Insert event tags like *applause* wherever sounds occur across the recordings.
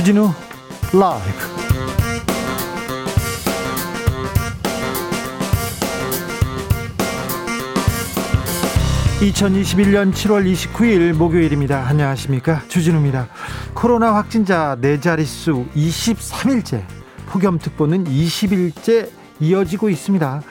주진우 라이브. (2021년 7월 29일) 목요일입니다. 안녕하십니까? 주진우입니다. 코로나 확진자 네 자릿수 (23일째) 폭염특보는 (20일째) 이어지고 있습니다.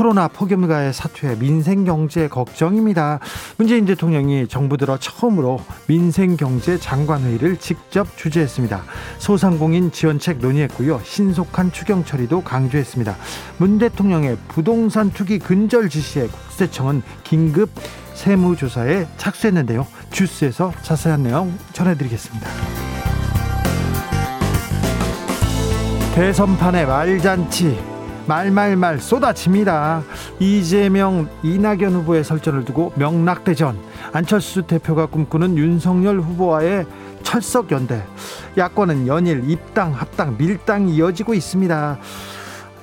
코로나 폭염가의 사퇴 민생 경제 걱정입니다. 문재인 대통령이 정부 들어 처음으로 민생 경제 장관 회의를 직접 주재했습니다. 소상공인 지원책 논의했고요. 신속한 추경 처리도 강조했습니다. 문 대통령의 부동산 투기 근절 지시에 국세청은 긴급 세무조사에 착수했는데요. 주스에서 자세한 내용 전해드리겠습니다. 대선판의 말잔치 말말말 쏟아집니다. 이재명, 이낙연 후보의 설전을 두고 명락대전. 안철수 대표가 꿈꾸는 윤석열 후보와의 철석 연대. 야권은 연일 입당, 합당, 밀당 이어지고 있습니다.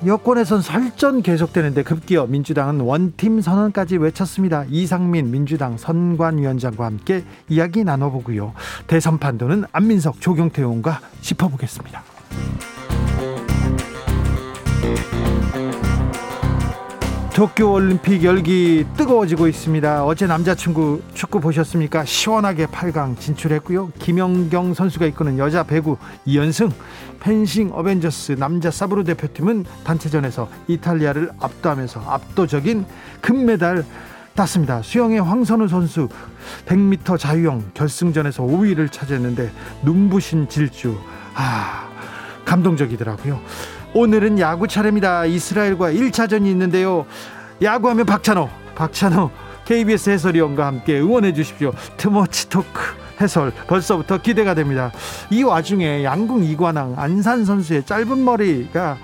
여권에선 설전 계속되는데 급기어 민주당은 원팀 선언까지 외쳤습니다. 이상민 민주당 선관위원장과 함께 이야기 나눠보고요. 대선 판도는 안민석 조경태 의원과 짚어보겠습니다. 도쿄 올림픽 열기 뜨거워지고 있습니다. 어제 남자친구 축구 보셨습니까? 시원하게 8강 진출했고요. 김연경 선수가 이끄는 여자 배구 2연승, 펜싱 어벤져스 남자 사브로 대표팀은 단체전에서 이탈리아를 압도하면서 압도적인 금메달 땄습니다. 수영의 황선우 선수 100m 자유형 결승전에서 5위를 차지했는데 눈부신 질주. 아, 감동적이더라고요. 오늘은 야구 차례입니다. 이스라엘과 1차전이 있는데요. 야구하면 박찬호, 박찬호 KBS 해설위원과 함께 응원해 주십시오. 트머치 토크 해설 벌써부터 기대가 됩니다. 이 와중에 양궁 이관왕 안산 선수의 짧은 머리가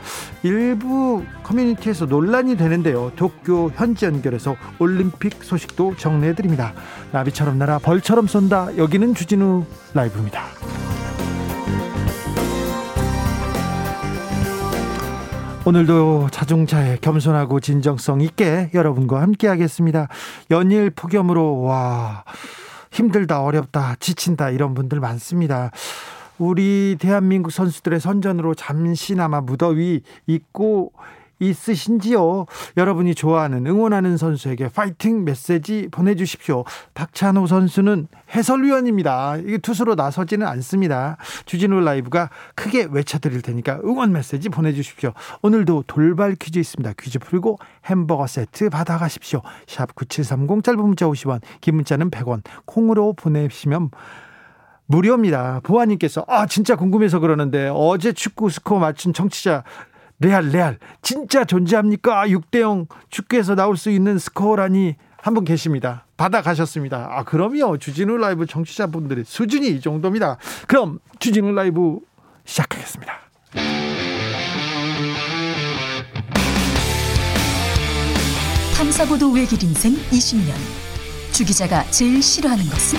일부 커뮤니티에서 논란이 되는데요. 도쿄 현지 연결해서 올림픽 소식도 정리해 드립니다. 나비처럼 날아 벌처럼 쏜다. 여기는 주진우 라이브입니다. 오늘도 자중차에 겸손하고 진정성 있게 여러분과 함께 하겠습니다. 연일 폭염으로 와 힘들다 어렵다 지친다 이런 분들 많습니다. 우리 대한민국 선수들의 선전으로 잠시나마 무더위 잊고 있으신지요? 여러분이 좋아하는 응원하는 선수에게 파이팅 메시지 보내주십시오. 박찬호 선수는 해설위원입니다. 이게 투수로 나서지는 않습니다. 주진우 라이브가 크게 외쳐드릴 테니까 응원 메시지 보내주십시오. 오늘도 돌발 퀴즈 있습니다. 퀴즈 풀고 햄버거 세트 받아가십시오. 샵 9730 짧은 문자 50원 긴 문자는 100원 콩으로 보내시면 무료입니다. 보아님께서 아 진짜 궁금해서 그러는데 어제 축구 스코어 맞춘 청취자 레알 레알 진짜 존재합니까? 6대 0 축구에서 나올 수 있는 스코어라니 한 분 계십니다. 받아 가셨습니다. 아 그럼요. 주진우 라이브 청취자분들의 수준이 이 정도입니다. 그럼 주진우 라이브 시작하겠습니다. 탐사보도 외길 인생 20년 주 기자가 제일 싫어하는 것은?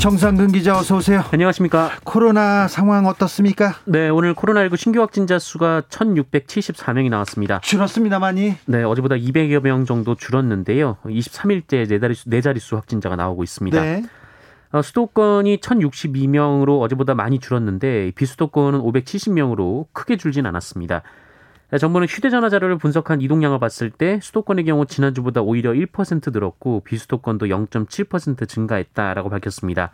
정상근 기자 어서 오세요. 안녕하십니까. 코로나 상황 어떻습니까? 네, 오늘 코로나19 신규 확진자 수가 1,674명이 나왔습니다. 줄었습니다, 많이. 네, 어제보다 200여 명 정도 줄었는데요. 23일째 네 자릿수, 네 자릿수 확진자가 나오고 있습니다. 네. 어, 수도권이 1,062명으로 어제보다 많이 줄었는데 비수도권은 570명으로 크게 줄진 않았습니다. 네, 정부는 휴대전화 자료를 분석한 이동량을 봤을 때 수도권의 경우 지난주보다 오히려 1% 늘었고 비수도권도 0.7% 증가했다라고 밝혔습니다.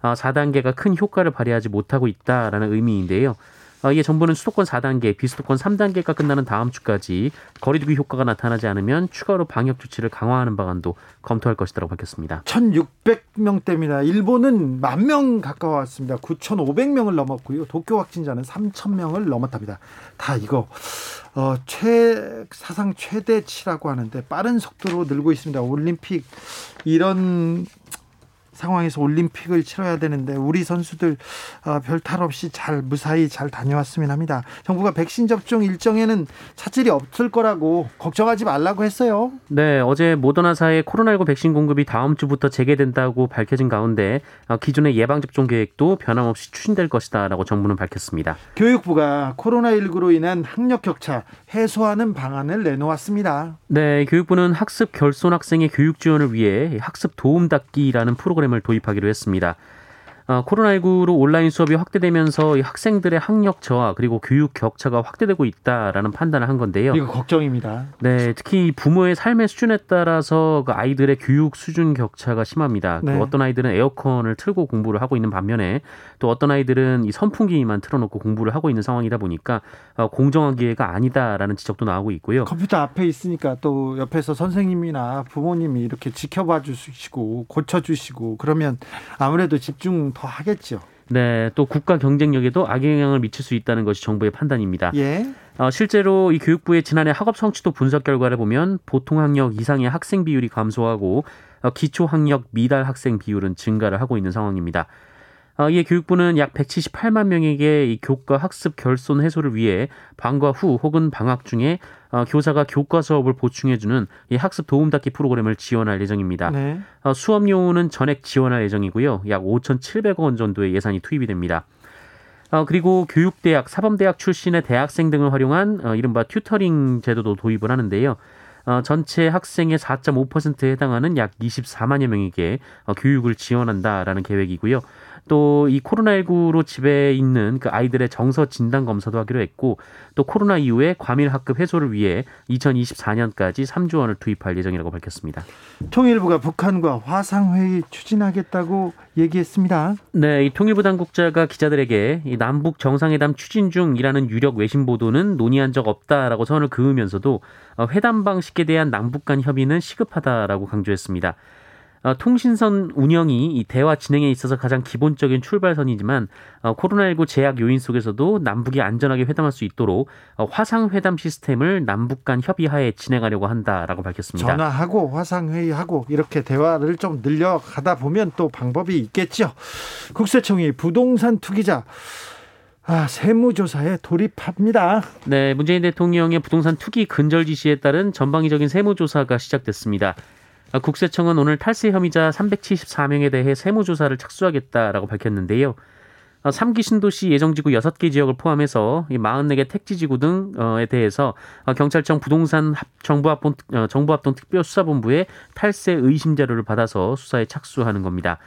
4단계가 어, 큰 효과를 발휘하지 못하고 있다라는 의미인데요. 어, 이에 정부는 수도권 4단계, 비수도권 3단계가 끝나는 다음 주까지 거리두기 효과가 나타나지 않으면 추가로 방역 조치를 강화하는 방안도 검토할 것이라고 밝혔습니다. 1,600명대입니다. 일본은 만 명 가까웠습니다. 9,500명을 넘었고요. 도쿄 확진자는 3,000명을 넘었답니다. 다 이거 어, 최 사상 최대치라고 하는데 빠른 속도로 늘고 있습니다. 올림픽 이런 상황에서 올림픽을 치러야 되는데 우리 선수들 어, 별탈 없이 잘 무사히 잘 다녀왔으면 합니다. 정부가 백신 접종 일정에는 차질이 없을 거라고 걱정하지 말라고 했어요. 네, 어제 모더나사의 코로나19 백신 공급이 다음 주부터 재개된다고 밝혀진 가운데 어, 기존의 예방 접종 계획도 변함없이 추진될 것이다라고 정부는 밝혔습니다. 교육부가 코로나19로 인한 학력 격차 해소하는 방안을 내놓았습니다. 네, 교육부는 학습 결손 학생의 교육 지원을 위해 학습 도움 닫기라는 프로그램 을 도입하기로 했습니다. 어, 코로나19로 온라인 수업이 확대되면서 학생들의 학력 저하 그리고 교육 격차가 확대되고 있다라는 판단을 한 건데요. 이거 걱정입니다. 네, 특히 부모의 삶의 수준에 따라서 그 아이들의 교육 수준 격차가 심합니다. 그 네. 그 어떤 아이들은 에어컨을 틀고 공부를 하고 있는 반면에 또 어떤 아이들은 이 선풍기만 틀어놓고 공부를 하고 있는 상황이다 보니까 어, 공정한 기회가 아니다라는 지적도 나오고 있고요. 컴퓨터 앞에 있으니까 또 옆에서 선생님이나 부모님이 이렇게 지켜봐 주시고 고쳐 주시고 그러면 아무래도 집중 더 하겠죠. 네, 또 국가 경쟁력에도 악영향을 미칠 수 있다는 것이 정부의 판단입니다. 예. 어, 실제로 이 교육부의 지난해 학업 성취도 분석 결과를 보면 보통 학력 이상의 학생 비율이 감소하고 어, 기초 학력 미달 학생 비율은 증가를 하고 있는 상황입니다. 어, 이에 교육부는 약 178만 명에게 이 교과 학습 결손 해소를 위해 방과 후 혹은 방학 중에 어, 교사가 교과 수업을 보충해주는 이 학습 도움닫기 프로그램을 지원할 예정입니다. 네. 어, 수업료는 전액 지원할 예정이고요. 약 5,700억 원 정도의 예산이 투입이 됩니다. 어, 그리고 교육대학, 사범대학 출신의 대학생 등을 활용한 어, 이른바 튜터링 제도도 도입을 하는데요. 어, 전체 학생의 4.5%에 해당하는 약 24만여 명에게 어, 교육을 지원한다라는 계획이고요. 또 이 코로나19로 집에 있는 그 아이들의 정서 진단 검사도 하기로 했고 또 코로나 이후에 과밀 학급 해소를 위해 2024년까지 3조 원을 투입할 예정이라고 밝혔습니다. 통일부가 북한과 화상 회의 추진하겠다고 얘기했습니다. 네, 이 통일부 당국자가 기자들에게 이 남북 정상회담 추진 중이라는 유력 외신 보도는 논의한 적 없다라고 선을 그으면서도 어, 회담 방식에 대한 남북 간 협의는 시급하다라고 강조했습니다. 어, 통신선 운영이 이 대화 진행에 있어서 가장 기본적인 출발선이지만 어, 코로나19 제약 요인 속에서도 남북이 안전하게 회담할 수 있도록 어, 화상 회담 시스템을 남북 간 협의하에 진행하려고 한다라고 밝혔습니다. 전화하고 화상 회의하고 이렇게 대화를 좀 늘려가다 보면 또 방법이 있겠죠. 국세청이 부동산 투기자 아, 세무조사에 돌입합니다. 네, 문재인 대통령의 부동산 투기 근절 지시에 따른 전방위적인 세무조사가 시작됐습니다. 아, 국세청은 오늘 탈세 혐의자 374명에 대해 세무조사를 착수하겠다라고 밝혔는데요. 3기 아, 신도시 예정지구 6개 지역을 포함해서 44개 택지지구 등에 대해서 아, 경찰청 부동산 어, 정부합동 특별수사본부에 탈세 의심 자료를 받아서 수사에 착수하는 겁니다.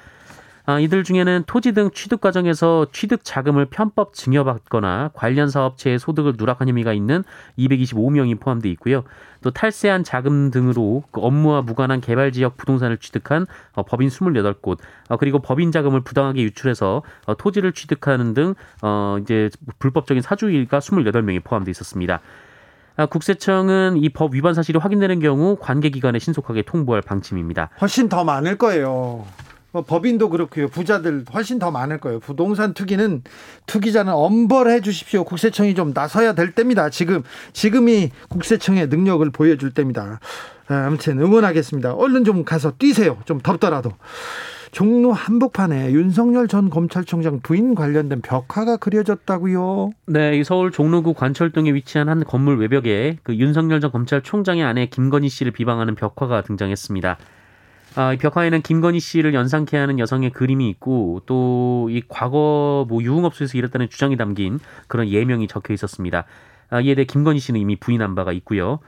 아, 이들 중에는 토지 등 취득 과정에서 취득 자금을 편법 증여받거나 관련 사업체의 소득을 누락한 혐의가 있는 225명이 포함되어 있고요. 또 탈세한 자금 등으로 그 업무와 무관한 개발 지역 부동산을 취득한 어, 법인 28곳, 어, 그리고 법인 자금을 부당하게 유출해서 어, 토지를 취득하는 등 이제 불법적인 사주일가 28명이 포함되어 있었습니다. 아, 국세청은 이 법 위반 사실이 확인되는 경우 관계기관에 신속하게 통보할 방침입니다. 훨씬 더 많을 거예요. 뭐 법인도 그렇고요. 부자들 훨씬 더 많을 거예요. 부동산 투기는 투기자는 엄벌해 주십시오. 국세청이 좀 나서야 될 때입니다. 지금 지금이 국세청의 능력을 보여줄 때입니다. 아, 아무튼 응원하겠습니다. 얼른 좀 가서 뛰세요. 좀 덥더라도. 종로 한복판에 윤석열 전 검찰총장 부인 관련된 벽화가 그려졌다고요. 네, 서울 종로구 관철동에 위치한 한 건물 외벽에 그 윤석열 전 검찰총장의 아내 김건희 씨를 비방하는 벽화가 등장했습니다. 아, 이 벽화에는 김건희 씨를 연상케 하는 여성의 그림이 있고 또 이 과거 뭐 유흥업소에서 일했다는 주장이 담긴 그런 예명이 적혀 있었습니다. 아, 이에 대해 김건희 씨는 이미 부인한 바가 있고요.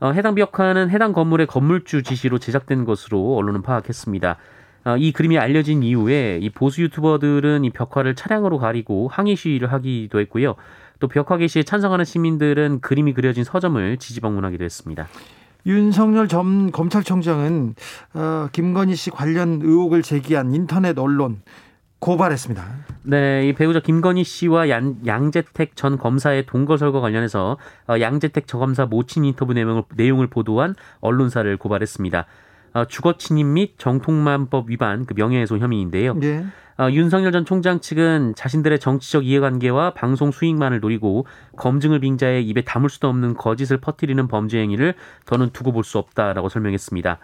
어, 해당 벽화는 해당 건물의 건물주 지시로 제작된 것으로 언론은 파악했습니다. 어, 이 그림이 알려진 이후에 이 보수 유튜버들은 이 벽화를 차량으로 가리고 항의 시위를 하기도 했고요. 또 벽화 게시에 찬성하는 시민들은 그림이 그려진 서점을 지지 방문하기도 했습니다. 윤석열 전 검찰총장은 어, 김건희 씨 관련 의혹을 제기한 인터넷 언론 고발했습니다. 네, 이 배우자 김건희 씨와 양, 양재택 전 검사의 동거설과 관련해서 어, 양재택 저 검사 모친 인터뷰 내용을, 내용을 보도한 언론사를 고발했습니다. 어, 주거 침입 및 정통만법 위반 그 명예훼손 혐의인데요. 네. 어, 윤석열 전 총장 측은 자신들의 정치적 이해관계와 방송 수익만을 노리고 검증을 빙자해 입에 담을 수도 없는 거짓을 퍼뜨리는 범죄 행위를 더는 두고 볼 수 없다라고 설명했습니다.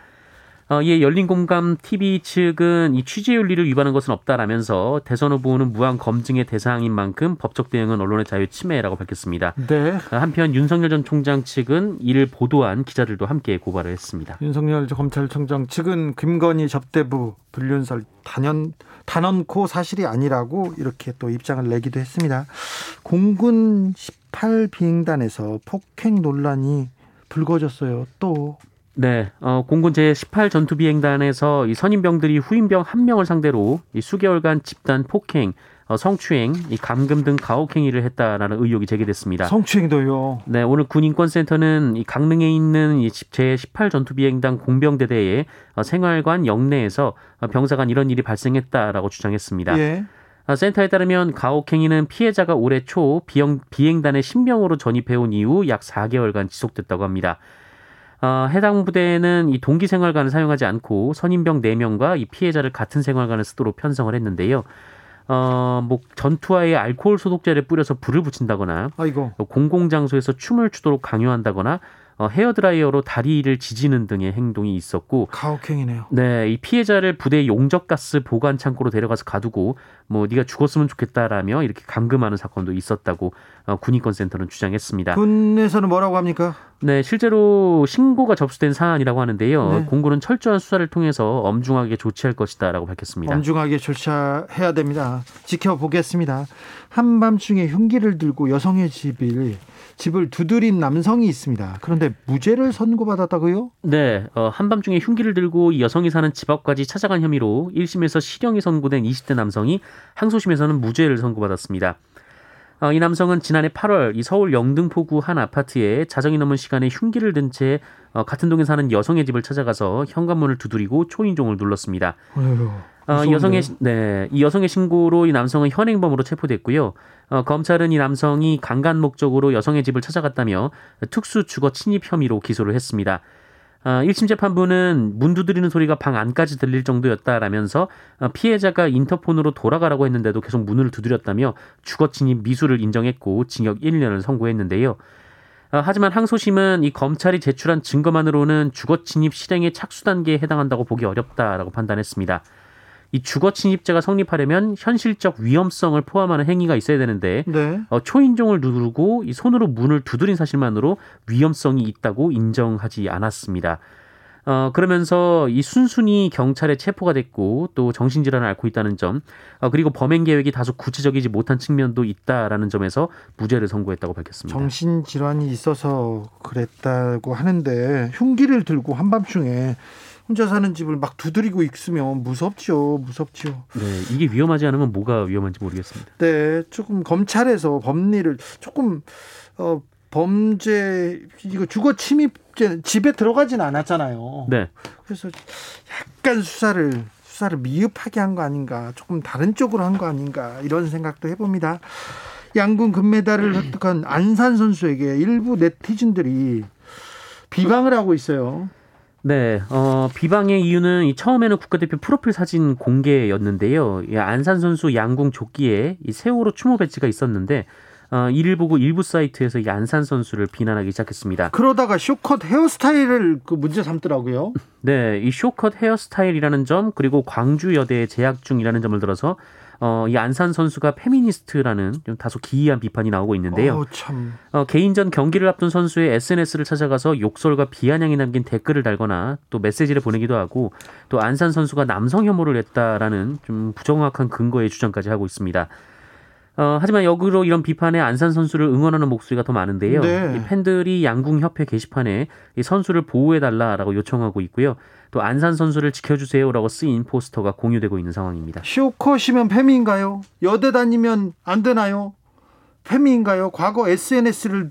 어, 이에 열린공감 TV 측은 이 취재 윤리를 위반한 것은 없다라면서 대선 후보는 무한 검증의 대상인 만큼 법적 대응은 언론의 자유 침해라고 밝혔습니다. 네. 어, 한편 윤석열 전 총장 측은 이를 보도한 기자들도 함께 고발을 했습니다. 윤석열 검찰총장 측은 김건희 접대부 불륜설 단연 단언코 사실이 아니라고 이렇게 또 입장을 내기도 했습니다. 공군 18 비행단에서 폭행 논란이 불거졌어요. 또 네, 어, 공군 제18 전투비행단에서 이 선임병들이 후임병 한 명을 상대로 이 수개월간 집단 폭행, 어, 성추행, 이 감금 등 가혹행위를 했다라는 의혹이 제기됐습니다. 성추행도요. 네, 오늘 군인권센터는 이 강릉에 있는 이 제18 전투비행단 공병대대의 어, 생활관 영내에서 어, 병사간 이런 일이 발생했다라고 주장했습니다. 예. 어, 센터에 따르면 가혹행위는 피해자가 올해 초 비행, 비행단에 신병으로 전입해온 이후 약 4개월간 지속됐다고 합니다. 어, 해당 부대는 이 동기 생활관을 사용하지 않고 선임병 4명과 이 피해자를 같은 생활관을 쓰도록 편성을 했는데요. 어, 뭐 전투화에 알코올 소독제를 뿌려서 불을 붙인다거나 아이고. 공공장소에서 춤을 추도록 강요한다거나 어, 헤어드라이어로 다리를 지지는 등의 행동이 있었고 가혹행위네요. 네, 이 피해자를 부대 용접가스 보관 창고로 데려가서 가두고 뭐 네가 죽었으면 좋겠다라며 이렇게 감금하는 사건도 있었다고 어, 군인권센터는 주장했습니다. 군에서는 뭐라고 합니까? 네, 실제로 신고가 접수된 사안이라고 하는데요. 네. 공군은 철저한 수사를 통해서 엄중하게 조치할 것이다라고 밝혔습니다. 엄중하게 조치해야 됩니다. 지켜보겠습니다. 한밤중에 흉기를 들고 여성의 집을 집을 두드린 남성이 있습니다. 그런데 무죄를 선고받았다고요? 네, 어, 한밤중에 흉기를 들고 이 여성이 사는 집 앞까지 찾아간 혐의로 1심에서 실형이 선고된 20대 남성이 항소심에서는 무죄를 선고받았습니다. 어, 이 남성은 지난해 8월 이 서울 영등포구 한 아파트에 자정이 넘은 시간에 흉기를 든 채 어, 같은 동에 사는 여성의 집을 찾아가서 현관문을 두드리고 초인종을 눌렀습니다. 어휴, 어, 이 여성의 시- 네, 이 여성의 신고로 이 남성은 현행범으로 체포됐고요. 어, 검찰은 이 남성이 강간 목적으로 여성의 집을 찾아갔다며 특수 주거 침입 혐의로 기소를 했습니다. 어, 1심 재판부는 문 두드리는 소리가 방 안까지 들릴 정도였다라면서 어, 피해자가 인터폰으로 돌아가라고 했는데도 계속 문을 두드렸다며 주거 침입 미수를 인정했고 징역 1년을 선고했는데요. 어, 하지만 항소심은 이 검찰이 제출한 증거만으로는 주거 침입 실행의 착수 단계에 해당한다고 보기 어렵다라고 판단했습니다. 이 주거 침입죄가 성립하려면 현실적 위험성을 포함하는 행위가 있어야 되는데 네. 어, 초인종을 누르고 이 손으로 문을 두드린 사실만으로 위험성이 있다고 인정하지 않았습니다. 어, 그러면서 이 순순히 경찰에 체포가 됐고 또 정신질환을 앓고 있다는 점, 어, 그리고 범행 계획이 다소 구체적이지 못한 측면도 있다라는 점에서 무죄를 선고했다고 밝혔습니다. 정신 질환이 있어서 그랬다고 하는데 흉기를 들고 한밤중에 혼자 사는 집을 막 두드리고 있으면 무섭죠, 무섭죠. 네, 이게 위험하지 않으면 뭐가 위험한지 모르겠습니다. 네, 조금 검찰에서 법리를 조금 어 범죄 이거 주거 침입죄 집에 들어가진 않았잖아요. 네. 그래서 약간 수사를 수사를 미흡하게 한 거 아닌가, 조금 다른 쪽으로 한 거 아닌가 이런 생각도 해봅니다. 양궁 금메달을 획득한 안산 선수에게 일부 네티즌들이 비방을 하고 있어요. 네, 어, 비방의 이유는 이 처음에는 국가대표 프로필 사진 공개였는데요. 이 안산 선수 양궁 조끼에 이 세월호 추모 배지가 있었는데, 어, 이를 보고 일부 사이트에서 이 안산 선수를 비난하기 시작했습니다. 그러다가 쇼컷 헤어스타일을 그 문제 삼더라고요. 네, 이 쇼컷 헤어스타일이라는 점, 그리고 광주여대에 재학 중이라는 점을 들어서, 어, 이 안산 선수가 페미니스트라는 좀 다소 기이한 비판이 나오고 있는데요. 어, 참. 어, 개인전 경기를 앞둔 선수의 SNS를 찾아가서 욕설과 비아냥이 담긴 댓글을 달거나 또 메시지를 보내기도 하고 또 안산 선수가 남성 혐오를 했다라는 좀 부정확한 근거의 주장까지 하고 있습니다. 어, 하지만 역으로 이런 비판에 안산 선수를 응원하는 목소리가 더 많은데요. 네. 이 팬들이 양궁협회 게시판에 이 선수를 보호해달라라고 요청하고 있고요. 또 안산 선수를 지켜주세요라고 쓰인 포스터가 공유되고 있는 상황입니다. 쇼컷이면 페미인가요? 여대 다니면 안 되나요? 페미인가요? 과거 SNS를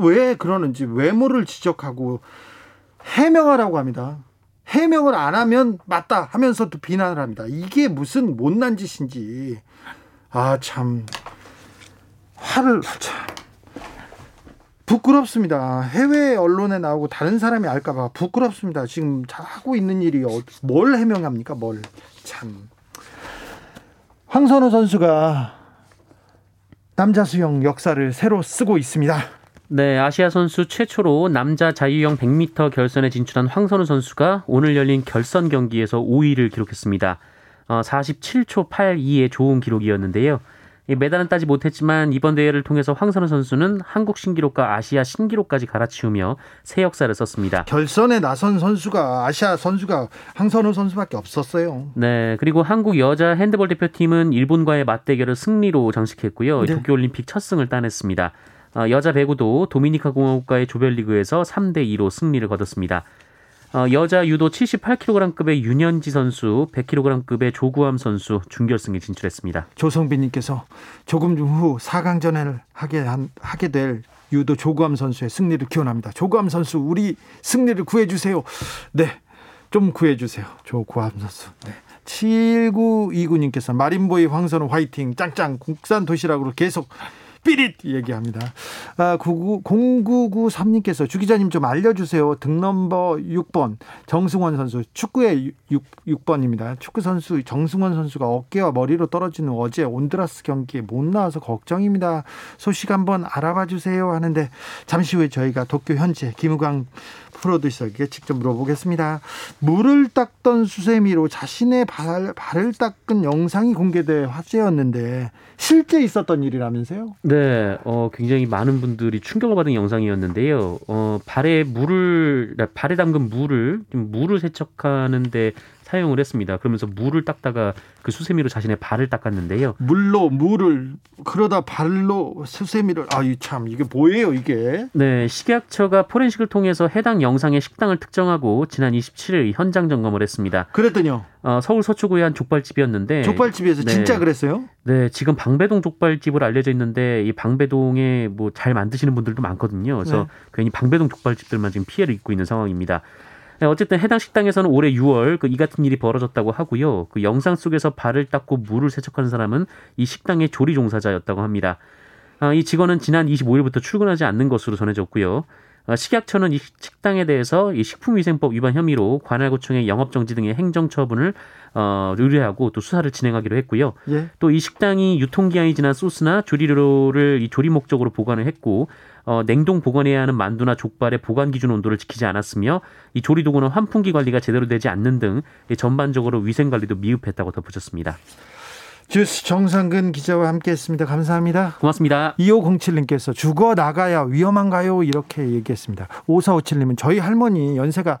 왜 그러는지 외모를 지적하고 해명하라고 합니다. 해명을 안 하면 맞다 하면서도 비난을 합니다. 이게 무슨 못난 짓인지 아 참 화를 참 부끄럽습니다. 해외 언론에 나오고 다른 사람이 알까봐 부끄럽습니다. 지금 하고 있는 일이 어- 뭘 해명합니까? 뭘 참. 황선우 선수가 남자 수영 역사를 새로 쓰고 있습니다. 네, 아시아 선수 최초로 남자 자유형 100m 결선에 진출한 황선우 선수가 오늘 열린 결선 경기에서 5위를 기록했습니다. 어, 47초 82의 좋은 기록이었는데요. 메달은 따지 못했지만 이번 대회를 통해서 황선우 선수는 한국 신기록과 아시아 신기록까지 갈아치우며 새 역사를 썼습니다. 결선에 나선 선수가 아시아 선수가 황선우 선수밖에 없었어요. 네, 그리고 한국 여자 핸드볼 대표팀은 일본과의 맞대결을 승리로 장식했고요. 네. 도쿄올림픽 첫 승을 따냈습니다. 어, 여자 배구도 도미니카 공화국과의 조별리그에서 3대 2로 승리를 거뒀습니다. 어, 여자 유도 78kg급의 윤현지 선수, 100kg급의 조구함 선수 준결승에 진출했습니다. 조성빈님께서 조금 후 4강전을 하게 한, 하게 될 유도 조구함 선수의 승리를 기원합니다. 조구함 선수 우리 승리를 구해주세요. 네, 좀 구해주세요. 조구함 선수. 네. 7929님께서 마린보이 황선우 화이팅 짱짱 국산 도시락으로 계속 삐릿 얘기합니다. 아, 0993님께서 주 기자님 좀 알려주세요. 등넘버 6번 정승원 선수 축구의 6, 6번입니다. 축구 선수 정승원 선수가 어깨와 머리로 떨어지는 어제 온드라스 경기에 못 나와서 걱정입니다. 소식 한번 알아봐 주세요 하는데 잠시 후에 저희가 도쿄 현재 김우광 프로듀서에게 직접 물어보겠습니다. 물을 닦던 수세미로 자신의 발, 발을 닦은 영상이 공개돼 화제였는데 실제 있었던 일이라면서요? 네, 어, 굉장히 많은 분들이 충격을 받은 영상이었는데요. 어, 발에 물을 발에 담근 물을 물을 세척하는데 사용을 했습니다. 그러면서 물을 닦다가 그 수세미로 자신의 발을 닦았는데요. 물로 물을 그러다 발로 수세미를 아이 참 이게 뭐예요 이게? 네, 식약처가 포렌식을 통해서 해당 영상의 식당을 특정하고 지난 27일 현장 점검을 했습니다. 그랬더니요. 어, 서울 서초구의 한 족발집이었는데 족발집에서 네, 진짜 그랬어요? 네, 지금 방배동 족발집으로 알려져 있는데 이 방배동에 뭐 잘 만드시는 분들도 많거든요. 그래서 네. 괜히 방배동 족발집들만 지금 피해를 입고 있는 상황입니다. 네, 어쨌든 해당 식당에서는 올해 6월 그 이 같은 일이 벌어졌다고 하고요. 그 영상 속에서 발을 닦고 물을 세척한 사람은 이 식당의 조리 종사자였다고 합니다. 아, 이 직원은 지난 25일부터 출근하지 않는 것으로 전해졌고요. 아, 식약처는 이 식당에 대해서 이 식품위생법 위반 혐의로 관할구청의 영업정지 등의 행정처분을 어, 의뢰하고 또 수사를 진행하기로 했고요. 예. 또이 식당이 유통기한이 지난 소스나 조리료를 이 조리 목적으로 보관을 했고 어, 냉동 보관해야 하는 만두나 족발의 보관 기준 온도를 지키지 않았으며 이 조리 도구는 환풍기 관리가 제대로 되지 않는 등 전반적으로 위생 관리도 미흡했다고 덧붙였습니다. 주스 정상근 기자와 함께했습니다. 감사합니다. 고맙습니다. 2507님께서 죽어 나가야 위험한가요? 이렇게 얘기했습니다. 5457님은 저희 할머니 연세가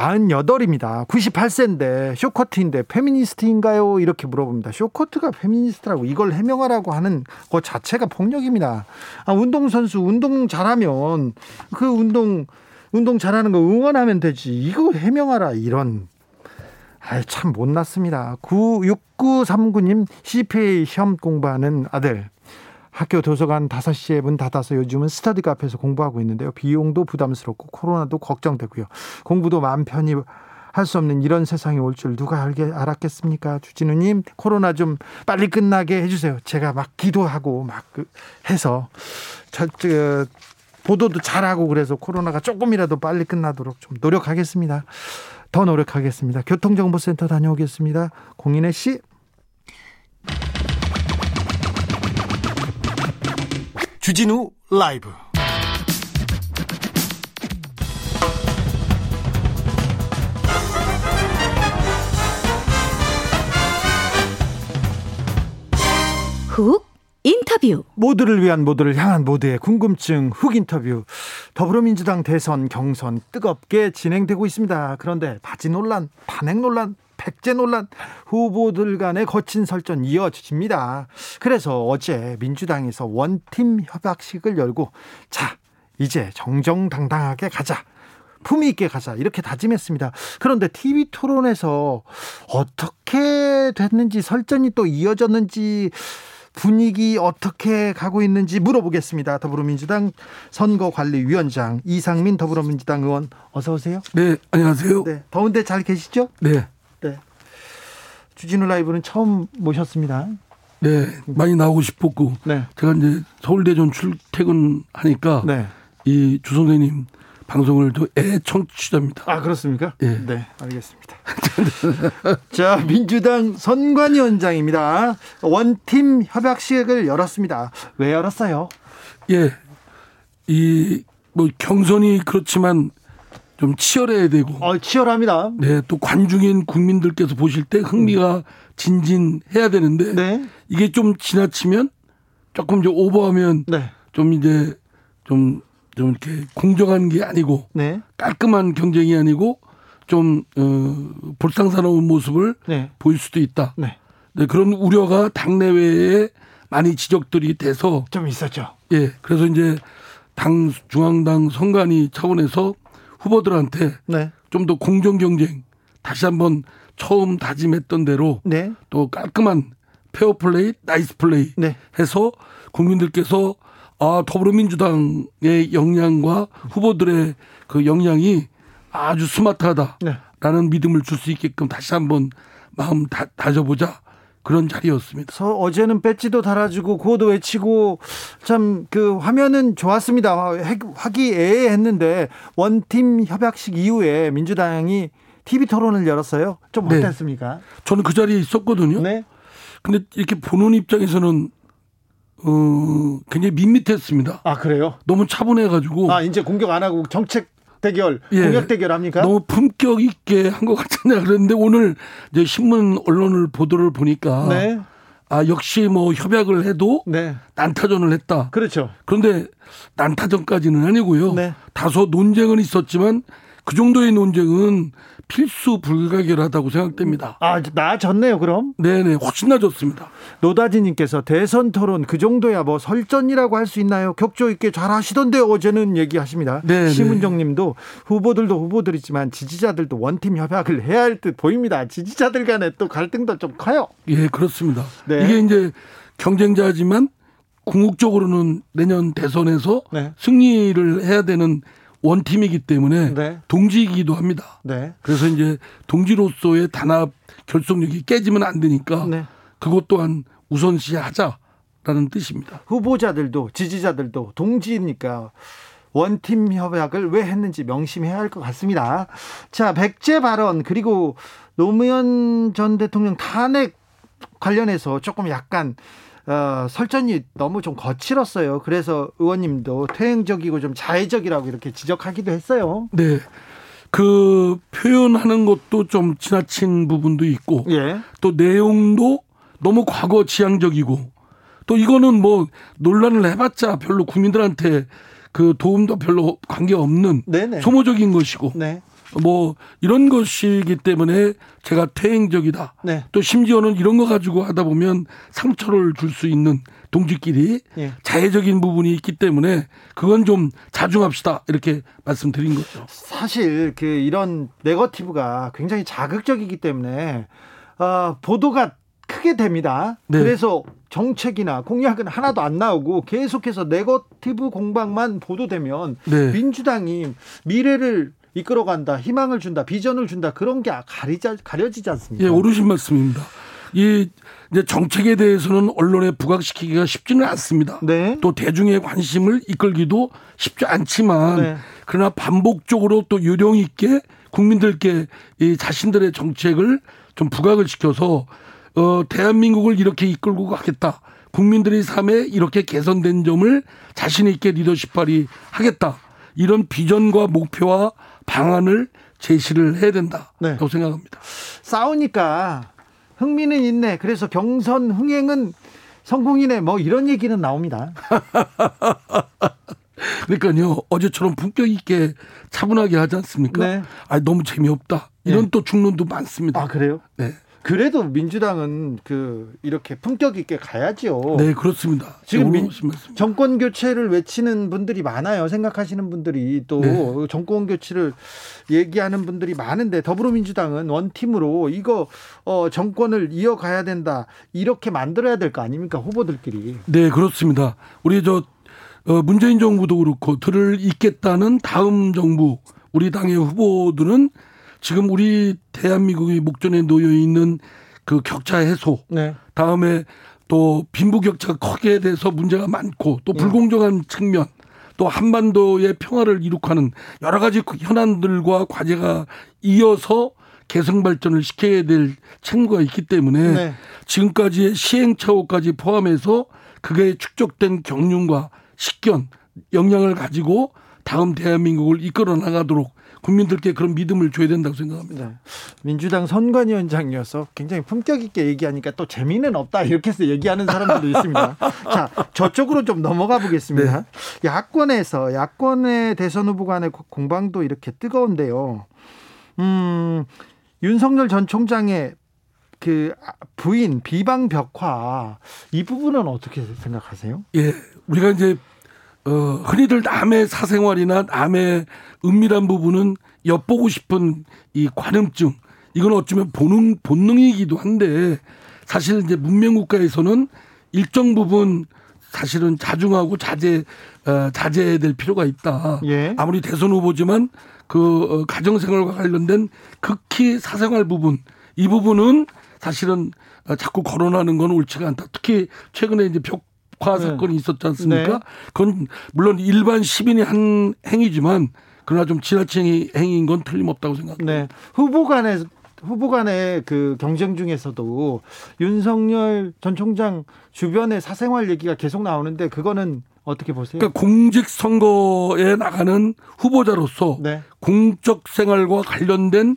98입니다. 98세인데 쇼커트인데 페미니스트인가요? 이렇게 물어봅니다. 쇼커트가 페미니스트라고 이걸 해명하라고 하는 것 자체가 폭력입니다. 아, 운동선수 운동 잘하면 그 운동 운동 잘하는 거 응원하면 되지. 이거 해명하라 이런 아이 참 못났습니다. 96939님 CPA 시험 공부하는 아들 학교 도서관 5시에 문 닫아서 요즘은 스터디 카페에서 공부하고 있는데요. 비용도 부담스럽고 코로나도 걱정되고요. 공부도 마음 편히 할 수 없는 이런 세상이 올 줄 누가 알게 알았겠습니까? 주진우님 코로나 좀 빨리 끝나게 해주세요. 제가 막 기도하고 막그 해서 저, 저, 보도도 잘하고 그래서 코로나가 조금이라도 빨리 끝나도록 좀 노력하겠습니다. 더 노력하겠습니다. 교통정보센터 다녀오겠습니다. 공인혜 씨. 주진우 라이브. 훅 인터뷰. 모두를 위한 모두를 향한 모두의 궁금증 훅 인터뷰. 더불어민주당 대선 경선 뜨겁게 진행되고 있습니다. 그런데 바지 논란, 탄핵 논란, 백제 논란 후보들 간의 거친 설전 이어집니다. 그래서 어제 민주당에서 원팀 협약식을 열고 자 이제 정정당당하게 가자. 품위 있게 가자 이렇게 다짐했습니다. 그런데 TV 토론에서 어떻게 됐는지 설전이 또 이어졌는지 분위기 어떻게 가고 있는지 물어보겠습니다. 더불어민주당 선거관리위원장 이상민 더불어민주당 의원 어서 오세요. 네, 안녕하세요. 네, 더운데 잘 계시죠? 네. 주진우 라이브는 처음 모셨습니다. 네, 많이 나오고 싶었고 네. 제가 이제 서울대전 출퇴근하니까 네. 이주 선생님 방송을 애 청취자입니다. 아 그렇습니까? 네, 네 알겠습니다. *laughs* 자 민주당 선관위원장입니다. 원팀 협약식을 열었습니다. 왜 열었어요? 예, 이 뭐 경선이 그렇지만 좀 치열해야 되고. 어, 치열합니다. 네, 또 관중인 국민들께서 보실 때 흥미가 진진해야 되는데 네. 이게 좀 지나치면 조금 좀 오버하면 네. 좀 이제 좀, 좀 이렇게 공정한 게 아니고 네. 깔끔한 경쟁이 아니고 좀, 어, 볼썽사나운 모습을 네. 보일 수도 있다. 네. 네, 그런 우려가 당내외에 많이 지적들이 돼서 좀 있었죠. 예. 그래서 이제 당 중앙당 선관위 차원에서 후보들한테 네. 좀더 공정 경쟁 다시 한번 처음 다짐했던 대로 네. 또 깔끔한 페어 플레이, nice play 네. 해서 국민들께서 아, 더불어민주당의 역량과 후보들의 그 역량이 아주 스마트하다라는 네. 믿음을 줄 수 있게끔 다시 한번 마음 다, 다져보자 그런 자리였습니다. 서 어제는 배지도 달아주고 구호도 외치고 참 그 화면은 좋았습니다. 화기애애했는데 원팀 협약식 이후에 민주당이 TV 토론을 열었어요. 좀 네. 어땠습니까? 저는 그 자리에 있었거든요. 네. 근데 이렇게 보는 입장에서는 어 굉장히 밋밋했습니다. 아 그래요? 너무 차분해가지고. 아 이제 공격 안 하고 정책 대결, 예. 공약 대결 합니까? 너무 품격 있게 한 것 같은데 그런데 오늘 이제 신문 언론을 보도를 보니까 네. 아 역시 뭐 협약을 해도 네. 난타전을 했다. 그렇죠. 그런데 난타전까지는 아니고요. 네. 다소 논쟁은 있었지만 그 정도의 논쟁은 필수 불가결하다고 생각됩니다. 아, 나아졌네요, 그럼? 네네, 훨씬 나아졌습니다. 노다지님께서 대선 토론 그 정도야 뭐 설전이라고 할 수 있나요? 격조 있게 잘 하시던데 어제는 얘기하십니다. 네. 심은정 님도 후보들도 후보들이지만 지지자들도 원팀 협약을 해야 할 듯 보입니다. 지지자들 간에 또 갈등도 좀 커요. 예, 그렇습니다. 네. 이게 이제 경쟁자지만 궁극적으로는 내년 대선에서 네. 승리를 해야 되는 원팀이기 때문에 네. 동지이기도 합니다. 네. 그래서 이제 동지로서의 단합 결속력이 깨지면 안 되니까 네. 그것 또한 우선시하자라는 뜻입니다. 후보자들도 지지자들도 동지니까 원팀 협약을 왜 했는지 명심해야 할 것 같습니다. 자, 백제 발언 그리고 노무현 전 대통령 탄핵 관련해서 조금 약간 어, 설전이 너무 좀 거칠었어요. 그래서 의원님도 퇴행적이고 좀 자해적이라고 이렇게 지적하기도 했어요. 네. 그 표현하는 것도 좀 지나친 부분도 있고 예. 또 내용도 너무 과거 지향적이고 또 이거는 뭐 논란을 해봤자 별로 국민들한테 그 도움도 별로 관계 없는 소모적인 것이고 네. 뭐 이런 것이기 때문에 제가 퇴행적이다. 네. 또 심지어는 이런 거 가지고 하다 보면 상처를 줄 수 있는 동지끼리 예. 자해적인 부분이 있기 때문에 그건 좀 자중합시다 이렇게 말씀드린 거죠. 사실 그 이런 네거티브가 굉장히 자극적이기 때문에 어, 보도가 크게 됩니다. 네. 그래서 정책이나 공약은 하나도 안 나오고 계속해서 네거티브 공방만 보도되면 네. 민주당이 미래를 이끌어간다, 희망을 준다, 비전을 준다 그런 게 가리자, 가려지지 않습니까? 예, 오르신 말씀입니다. 이 이제 정책에 대해서는 언론에 부각시키기가 쉽지는 않습니다. 네. 또 대중의 관심을 이끌기도 쉽지 않지만 네. 그러나 반복적으로 또 요령 있게 국민들께 이 자신들의 정책을 좀 부각을 시켜서 어 대한민국을 이렇게 이끌고 가겠다. 국민들의 삶에 이렇게 개선된 점을 자신 있게 리더십 발휘하겠다. 이런 비전과 목표와 방안을 제시를 해야 된다고 네. 생각합니다. 싸우니까 흥미는 있네. 그래서 경선 흥행은 성공이네. 뭐 이런 얘기는 나옵니다. *laughs* 그러니까요 어제처럼 품격 있게 차분하게 하지 않습니까? 네. 아 너무 재미없다. 이런 네. 또 중론도 많습니다. 아 그래요? 네. 그래도 민주당은 그 이렇게 품격 있게 가야죠. 네, 그렇습니다. 지금 민, 정권 교체를 외치는 분들이 많아요. 생각하시는 분들이 또 네. 정권 교체를 얘기하는 분들이 많은데 더불어민주당은 원팀으로 이거 어 정권을 이어가야 된다. 이렇게 만들어야 될 거 아닙니까? 후보들끼리. 네, 그렇습니다. 우리 저 어, 문재인 정부도 그렇고 들을 잇겠다는 다음 정부 우리 당의 후보들은 지금 우리 대한민국이 목전에 놓여 있는 그 격차 해소, 네. 다음에 또 빈부격차가 크게 돼서 문제가 많고 또 네. 불공정한 네. 측면, 또 한반도의 평화를 이룩하는 여러 가지 그 현안들과 과제가 이어서 개성 발전을 시켜야 될 책무가 있기 때문에 네. 지금까지의 시행착오까지 포함해서 그게 축적된 경륜과 식견 역량을 가지고 다음 대한민국을 이끌어 나가도록 국민들께 그런 믿음을 줘야 된다고 생각합니다. 네. 민주당 선관위원장이어서 굉장히 품격 있게 얘기하니까 또 재미는 없다 이렇게 해서 얘기하는 사람들도 있습니다. *laughs* 자, 저쪽으로 좀 넘어가 보겠습니다. 네. 야권에서 야권의 대선 후보 간의 공방도 이렇게 뜨거운데요. 음, 윤석열 전 총장의 그 부인 비방 벽화 이 부분은 어떻게 생각하세요? 예, 우리가 이제 어, 흔히들 남의 사생활이나 남의 은밀한 부분은 엿보고 싶은 이 관음증 이건 어쩌면 본능 본능이기도 한데 사실 이제 문명 국가에서는 일정 부분 사실은 자중하고 자제 어, 자제해야 될 필요가 있다. 예. 아무리 대선 후보지만 그 어, 가정 생활과 관련된 극히 사생활 부분 이 부분은 사실은 어, 자꾸 거론하는 건 옳지가 않다. 특히 최근에 이제 벽 벽화 네. 사건이 있었지 않습니까? 네. 그건 물론 일반 시민이 한 행위지만 그러나 좀 지나친 행위인 건 틀림없다고 생각합니다. 네. 후보 간에 후보 간의 그 경쟁 중에서도 윤석열 전 총장 주변의 사생활 얘기가 계속 나오는데 그거는 어떻게 보세요? 그러니까 공직 선거에 나가는 후보자로서 네. 공적 생활과 관련된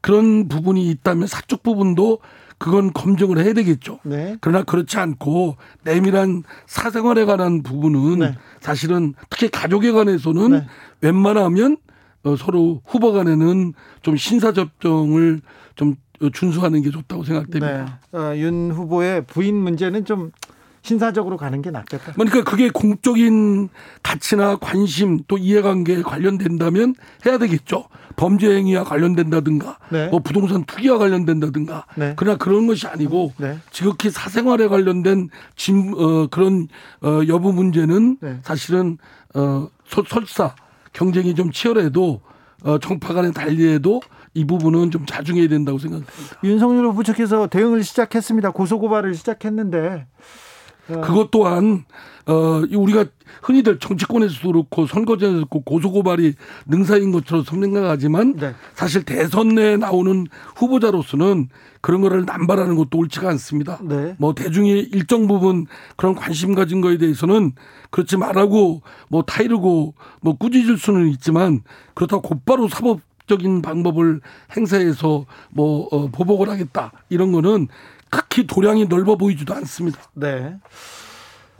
그런 부분이 있다면 사적 부분도 그건 검증을 해야 되겠죠. 네. 그러나 그렇지 않고 내밀한 사생활에 관한 부분은 네. 사실은 특히 가족에 관해서는 네. 웬만하면 어, 서로 후보 간에는 좀 신사 접종을 좀 준수하는 게 좋다고 생각됩니다. 네. 어, 윤 후보의 부인 문제는 좀 신사적으로 가는 게 낫겠다. 그러니까 그게 공적인 가치나 관심 또 이해관계에 관련된다면 해야 되겠죠. 범죄 행위와 관련된다든가 네. 뭐 부동산 투기와 관련된다든가 네. 그러나 그런 것이 아니고 네. 지극히 사생활에 관련된 진, 어, 그런 어, 여부 문제는 네. 사실은 어, 설사 경쟁이 좀 치열해도 어, 정파 간의 달리해도 이 부분은 좀 자중해야 된다고 생각합니다. 윤석열 후보 측에서 대응을 시작했습니다. 고소고발을 시작했는데 어. 그것 또한 어 우리가 흔히들 정치권에서도 그렇고 선거제에서 그렇고 고소고발이 능사인 것처럼 생각하지만 네. 사실 대선 내에 나오는 후보자로서는 그런 거를 남발하는 것도 옳지가 않습니다. 네. 뭐 대중이 일정 부분 그런 관심 가진 거에 대해서는 그렇지 말라고 뭐 타이르고 뭐 꾸짖을 수는 있지만 그렇다고 곧바로 사법 적인 방법을 행사해서 뭐 어, 보복을 하겠다 이런 거는 극히 도량이 넓어 보이지도 않습니다. 네.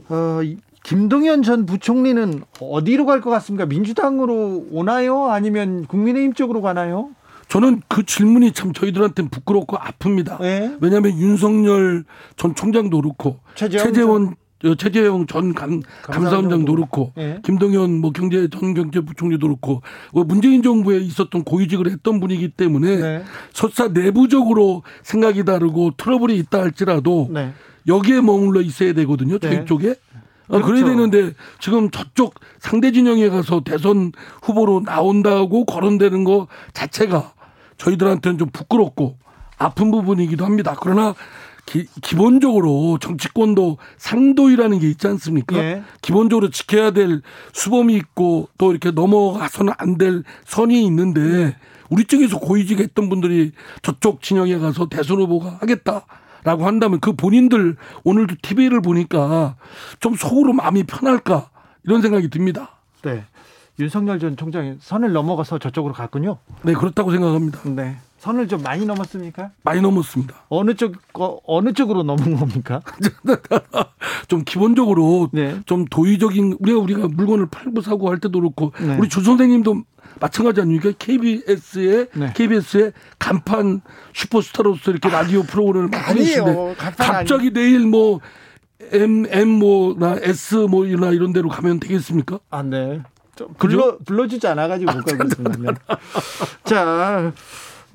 어, 김동연 전 부총리는 어디로 갈 것 같습니까? 민주당으로 오나요? 아니면 국민의힘 쪽으로 가나요? 저는 그 질문이 참 저희들한테는 부끄럽고 아픕니다. 네. 왜냐하면 윤석열 전 총장도 그렇고 최재원 최재 형 전 감, 감사원장도 그렇고 네. 김동연 뭐 경제 전 경제부총리도 그렇고 뭐 문재인 정부에 있었던 고위직을 했던 분이기 때문에 네. 설사 내부적으로 생각이 다르고 트러블이 있다 할지라도 네. 여기에 머물러 있어야 되거든요. 저희 네. 쪽에. 아, 그렇죠. 그래야 되는데 지금 저쪽 상대 진영에 가서 대선 후보로 나온다고 거론되는 거 자체가 저희들한테는 좀 부끄럽고 아픈 부분이기도 합니다. 그러나 기, 본적으로 정치권도 상도이라는 게 있지 않습니까? 예. 기본적으로 지켜야 될 수범이 있고 또 이렇게 넘어가서는 안 될 선이 있는데 예. 우리 쪽에서 고위직 했던 분들이 저쪽 진영에 가서 대선 후보가 하겠다. 라고 한다면 그 본인들 오늘도 TV를 보니까 좀 속으로 마음이 편할까 이런 생각이 듭니다. 네. 윤석열 전 총장이 선을 넘어가서 저쪽으로 갔군요. 네, 그렇다고 생각합니다. 네. 선을 좀 많이 넘었습니까? 많이 넘었습니다. 어느 쪽 어, 느 쪽으로 넘은 겁니까? *laughs* 좀 기본적으로 네. 좀 도의적인 우리가 우리가 물건을 팔고 사고 할 때도 그렇고 네. 우리 주 선생님도 마찬가지 아닙니까? KBS의 네. KBS의 간판 슈퍼스타로서 이렇게 라디오 프로그램을 맡고 계신데 갑자기 아니... 내일 뭐 M M 뭐나 S 뭐나 이런 데로 가면 되겠습니까? 아, 네. 불러 불러주지 않아가지고 못 가고 있습니다. *laughs* 자,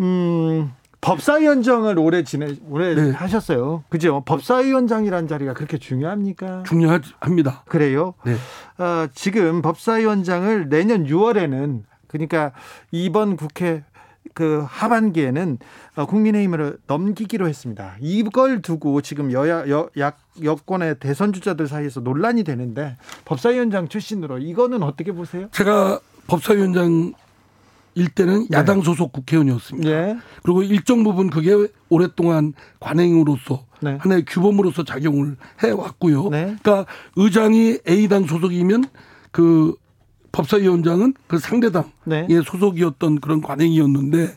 음. 법사위원장을 오래 지내 오래 네. 하셨어요. 그죠? 법사위원장이라는 자리가 그렇게 중요합니까? 중요합니다. 그래요? 네. 어, 지금 법사위원장을 내년 6월에는 그러니까 이번 국회 그 하반기에는 어, 국민의힘으로 넘기기로 했습니다. 이걸 두고 지금 여야 여, 약 여권의 대선 주자들 사이에서 논란이 되는데 법사위원장 출신으로 이거는 어떻게 보세요? 제가 법사위원장 일 때는 네. 야당 소속 국회의원이었습니다. 네. 그리고 일정 부분 그게 오랫동안 관행으로서 네. 하나의 규범으로서 작용을 해 왔고요. 네. 그러니까 의장이 A당 소속이면 그 법사위원장은 그 상대당의 네. 소속이었던 그런 관행이었는데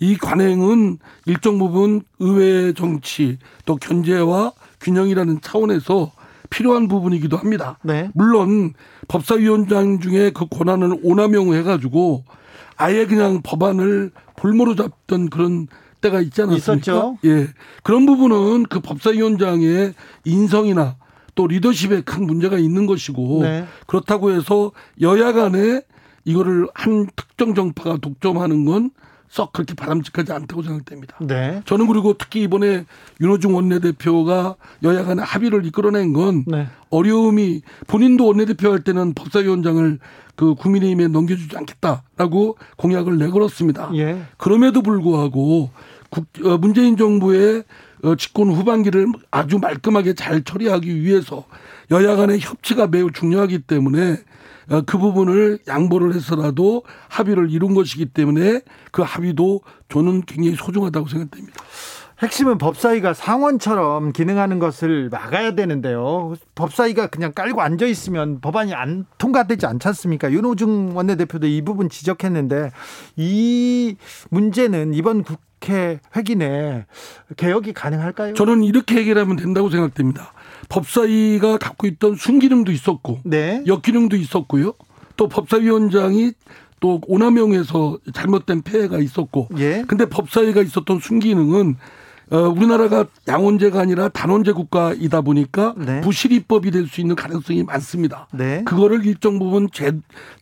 이 관행은 일정 부분 의회 정치 또 견제와 균형이라는 차원에서 필요한 부분이기도 합니다. 네. 물론 법사위원장 중에 그 권한을 오남용 해가지고 아예 그냥 법안을 볼모로 잡던 그런 때가 있지 않았습니까? 있었죠. 예. 그런 부분은 그 법사위원장의 인성이나 또 리더십에 큰 문제가 있는 것이고 네. 그렇다고 해서 여야 간에 이거를 한 특정 정파가 독점하는 건 썩 그렇게 바람직하지 않다고 생각됩니다. 네. 저는 그리고 특히 이번에 윤호중 원내대표가 여야 간의 합의를 이끌어낸 건 네. 어려움이 본인도 원내대표 할 때는 법사위원장을 그 국민의힘에 넘겨주지 않겠다라고 공약을 내걸었습니다. 예. 그럼에도 불구하고 국, 어, 문재인 정부의 어, 집권 후반기를 아주 말끔하게 잘 처리하기 위해서 여야 간의 협치가 매우 중요하기 때문에 어, 그 부분을 양보를 해서라도 합의를 이룬 것이기 때문에 그 합의도 저는 굉장히 소중하다고 생각됩니다. 핵심은 법사위가 상원처럼 기능하는 것을 막아야 되는데요. 법사위가 그냥 깔고 앉아 있으면 법안이 안 통과되지 않지 않습니까? 윤호중 원내대표도 이 부분 지적했는데 이 문제는 이번 국회 회기 내 개혁이 가능할까요? 저는 이렇게 해결하면 된다고 생각됩니다. 법사위가 갖고 있던 순기능도 있었고 네. 역기능도 있었고요. 또 법사위원장이 또 오남용에서 잘못된 폐해가 있었고 예. 근데 법사위가 있었던 순기능은 어, 우리나라가 양원제가 아니라 단원제 국가이다 보니까 네. 부실입법이 될 수 있는 가능성이 많습니다. 네. 그거를 일정 부분 제,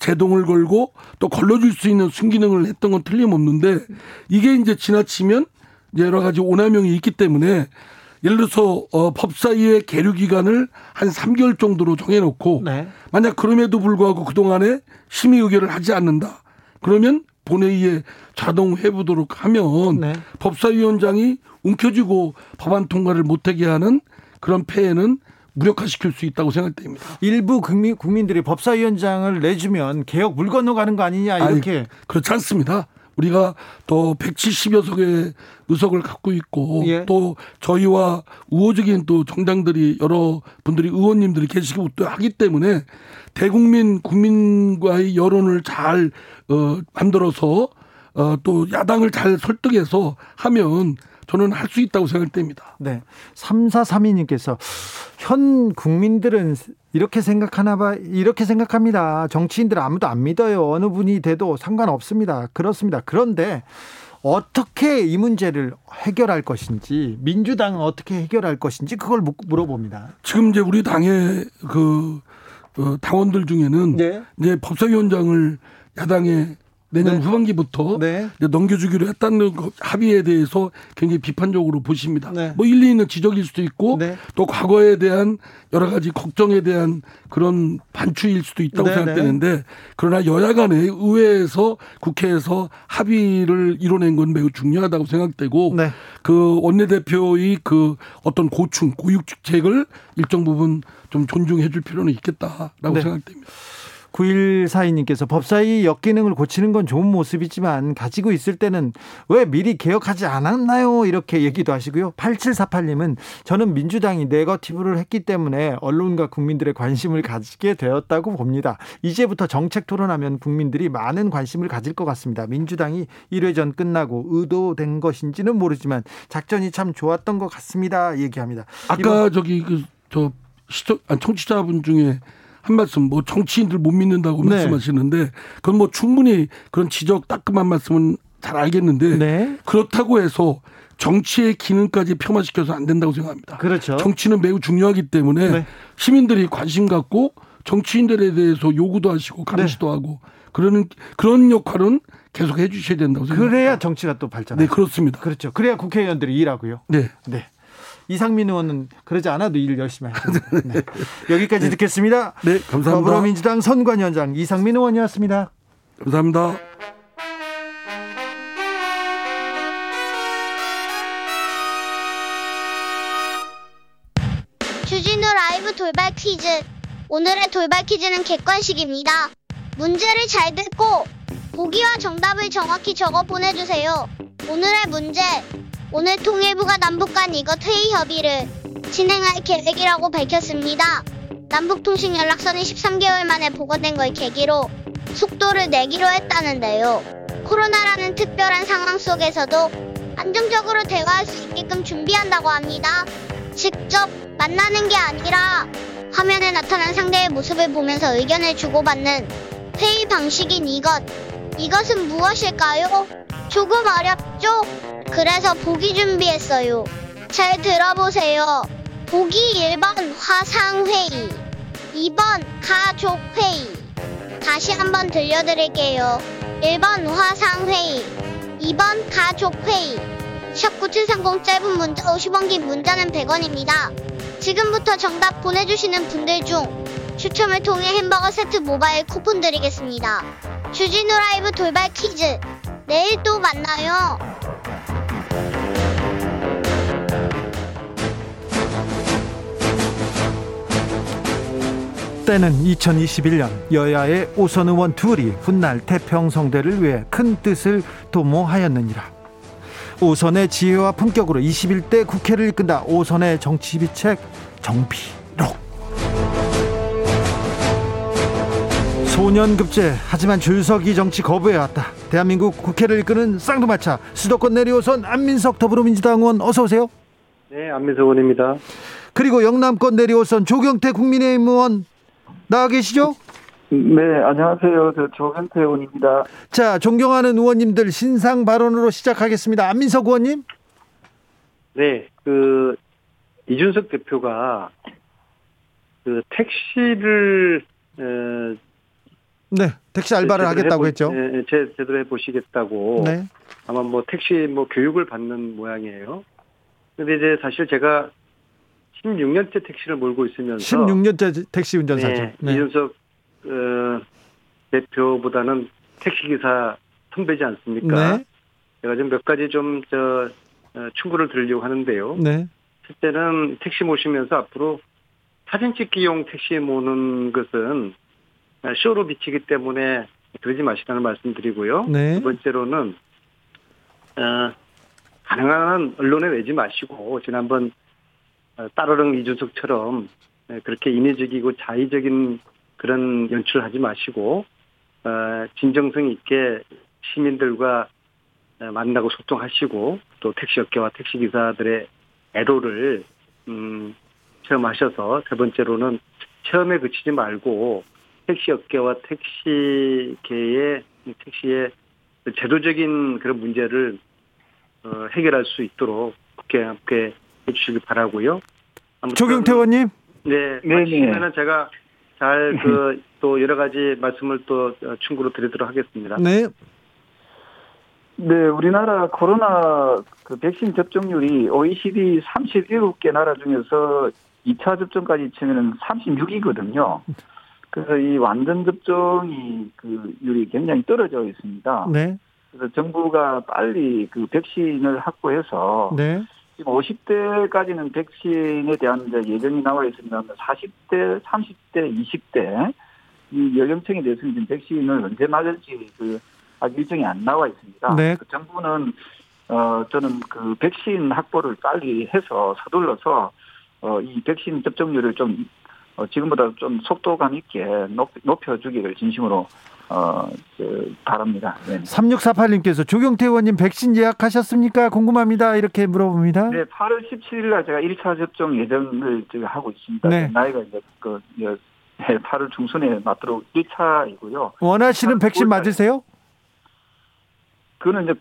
제동을 걸고 또 걸러줄 수 있는 순기능을 했던 건 틀림없는데 이게 이제 지나치면 여러 가지 오남용이 있기 때문에 예를 들어서 어, 법사위의 계류 기간을 한 3개월 정도로 정해놓고 네. 만약 그럼에도 불구하고 그 동안에 심의 의결을 하지 않는다. 그러면 본회의에 자동 회부도록 하면 네. 법사위원장이 움켜쥐고 법안 통과를 못하게 하는 그런 폐해는 무력화시킬 수 있다고 생각됩니다. 일부 국민, 국민들이 법사위원장을 내주면 개혁 물 건너 가는 거 아니냐 이렇게 아니, 그렇지 않습니다. 우리가 또 170여 석의 의석을 갖고 있고 예. 또 저희와 우호적인 또 정당들이 여러 분들이 의원님들이 계시고 또 하기 때문에 대국민 국민과의 여론을 잘 어, 만들어서 어, 또 야당을 잘 설득해서 하면 저는 할 수 있다고 생각됩니다. 네. 3432님께서 현 국민들은 이렇게 생각하나 봐, 이렇게 생각합니다. 정치인들 아무도 안 믿어요. 어느 분이 돼도 상관없습니다. 그렇습니다. 그런데 어떻게 이 문제를 해결할 것인지 민주당은 어떻게 해결할 것인지 그걸 물어봅니다. 지금 이제 우리 당의 그 어, 당원들 중에는 네. 이제 법사위원장을 야당에 내년 네. 후반기부터 네. 넘겨주기로 했다는 합의에 대해서 굉장히 비판적으로 보십니다. 네. 뭐 일리 있는 지적일 수도 있고 네. 또 과거에 대한 여러 가지 걱정에 대한 그런 반추일 수도 있다고 네, 생각되는데 네. 그러나 여야 간에 의회에서 국회에서 합의를 이뤄낸 건 매우 중요하다고 생각되고 그 원내대표의 그 어떤 고충 고육책을 일정 부분 좀 존중해 줄 필요는 있겠다라고 생각됩니다. 9142님께서 법사위 역기능을 고치는 건 좋은 모습이지만 가지고 있을 때는 왜 미리 개혁하지 않았나요? 이렇게 얘기도 하시고요. 8748님은 저는 민주당이 네거티브를 했기 때문에 언론과 국민들의 관심을 가지게 되었다고 봅니다. 이제부터 정책 토론하면 국민들이 많은 관심을 가질 것 같습니다. 민주당이 1회전 끝나고 의도된 것인지는 모르지만 작전이 참 좋았던 것 같습니다. 얘기합니다. 아까 저기 그 저 시청 청취자분 중에 한 말씀 뭐 정치인들 못 믿는다고 네. 말씀하시는데 그건 뭐 충분히 그런 지적 따끔한 말씀은 잘 알겠는데 네. 그렇다고 해서 정치의 기능까지 폄하시켜서 안 된다고 생각합니다. 그렇죠. 정치는 매우 중요하기 때문에 네. 시민들이 관심 갖고 정치인들에 대해서 요구도 하시고 감시도 네. 하고 그러는 그런 역할은 계속 해주셔야 된다고 생각합니다. 그래야 정치가 또 발전. 네, 그렇습니다. 그렇죠. 그래야 국회의원들이 일하고요. 네. 네. 이상민 의원은 그러지 않아도 일 열심히 하니다 네. 여기까지 네. 듣겠습니다. 네, 감사합니다. 더불어민주당 선관위원장 이상민 의원이었습니다. 감사합니다. 주진우 라이브 돌발 퀴즈. 오늘의 돌발 퀴즈는 객관식입니다. 문제를 잘 듣고 보기와 정답을 정확히 적어 보내주세요. 오늘의 문제. 오늘 통일부가 남북 간 이것 회의 협의를 진행할 계획이라고 밝혔습니다. 남북통신 연락선이 13개월 만에 복원된 걸 계기로 속도를 내기로 했다는데요. 코로나라는 특별한 상황 속에서도 안정적으로 대화할 수 있게끔 준비한다고 합니다. 직접 만나는 게 아니라 화면에 나타난 상대의 모습을 보면서 의견을 주고받는 회의 방식인 이것. 이것은 무엇일까요? 조금 어렵죠? 그래서 보기 준비했어요. 잘 들어보세요. 보기 1번 화상회의, 2번 가족회의. 다시 한번 들려드릴게요. 1번 화상회의, 2번 가족회의. 샵9730 짧은 문자 50원 긴 문자는 100원입니다. 지금부터 정답 보내주시는 분들 중 추첨을 통해 햄버거 세트 모바일 쿠폰 드리겠습니다. 주진우 라이브 돌발 퀴즈. 내일 또 만나요. 때는 2021년 여야의 오선 의원 둘이 훗날 태평성대를 위해 큰 뜻을 도모하였느니라. 오선의 지혜와 품격으로 21대 국회를 이끈다. 오선의 정치비책 정비록. 소년급제 하지만 줄서기 정치 거부해왔다. 대한민국 국회를 이끄는 쌍두마차 수도권 내리오선 안민석 더불어민주당 의원 어서 오세요. 네, 안민석 의원입니다. 그리고 영남권 내리오선 조경태 국민의힘 의원 나와 계시죠? 네, 안녕하세요. 저 조경태 의원입니다. 자, 존경하는 의원님들 신상 발언으로 시작하겠습니다. 안민석 의원님. 네, 그 이준석 대표가 그 택시를 에, 네, 택시 알바를 하겠다고 해보, 했죠. 예, 제, 제대로 해보시겠다고. 네. 아마 뭐 택시 뭐 교육을 받는 모양이에요. 근데 이제 사실 제가 16년째 택시를 몰고 있으면서 16년째 택시 운전사죠. 네, 네. 이준석 어, 대표보다는 택시 기사 선배지 않습니까? 네. 제가 좀 몇 가지 좀저 어, 충고를 드리려고 하는데요. 네. 첫째는 택시 모시면서 앞으로 사진 찍기용 택시 모는 것은 쇼로 비치기 때문에 그러지 마시라는 말씀드리고요. 네. 두 번째로는 어, 가능한 언론에 내지 마시고 지난번 어, 따르릉 이준석처럼 네, 그렇게 인위적이고 자의적인 그런 연출하지 마시고 어, 진정성 있게 시민들과 어, 만나고 소통하시고 또 택시업계와 택시기사들의 애로를 음, 체험하셔서 세 번째로는 체험에 그치지 말고 택시 업계와 택시계의 택시의 제도적인 그런 문제를 어, 해결할 수 있도록 국회 함께 해주시길 바라고요. 아무튼 조경태 의원님. 네, 네, 마치시면은 제가 잘 *laughs* 그 또 여러 가지 말씀을 또 어, 충고로 드리도록 하겠습니다. 네. 네, 우리나라 코로나 그 백신 접종률이 OECD 37개 나라 중에서 2차 접종까지 치면은 36이거든요. 그래서 이 완전 접종이 그 율이 굉장히 떨어져 있습니다. 네. 그래서 정부가 빨리 그 백신을 확보해서 네. 지금 50대까지는 백신에 대한 예정이 나와 있습니다. 40대, 30대, 20대 이 연령층에 대해서는 지금 백신을 언제 맞을지 그 아직 일정이 안 나와 있습니다. 네. 그 정부는 어 저는 그 백신 확보를 빨리 해서 서둘러서 어 이 백신 접종률을 좀 어, 지금보다 좀 속도감 있게 높, 높여주기를 진심으로 어, 그, 바랍니다. 네. 3648님께서 조경태 의원님 백신 예약하셨습니까? 궁금합니다. 이렇게 물어봅니다. 네, 8월 17일 날 제가 1차 접종 예정을 지금 하고 있습니다. 네. 나이가 이제 그 이제 8월 중순에 맞도록 1차이고요. 원하시는 백신 맞으세요? 그거는 이제